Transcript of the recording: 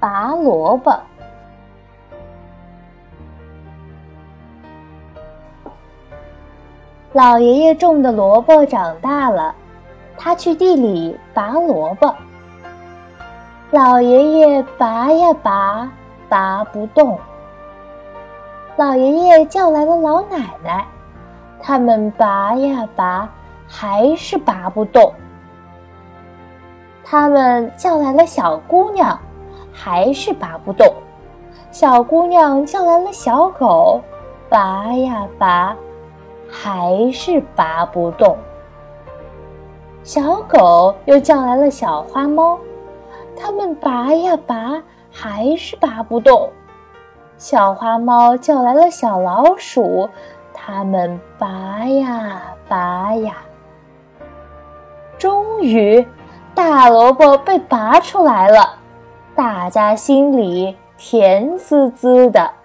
拔萝卜。老爷爷种的萝卜长大了，他去地里拔萝卜。老爷爷拔呀拔，拔不动。老爷爷叫来了老奶奶，他们拔呀拔，还是拔不动。他们叫来了小姑娘，还是拔不动。小姑娘叫来了小狗，拔呀拔，还是拔不动。小狗又叫来了小花猫，它们拔呀拔，还是拔不动。小花猫叫来了小老鼠，它们拔呀拔呀。终于，大萝卜被拔出来了，大家心里甜滋滋的。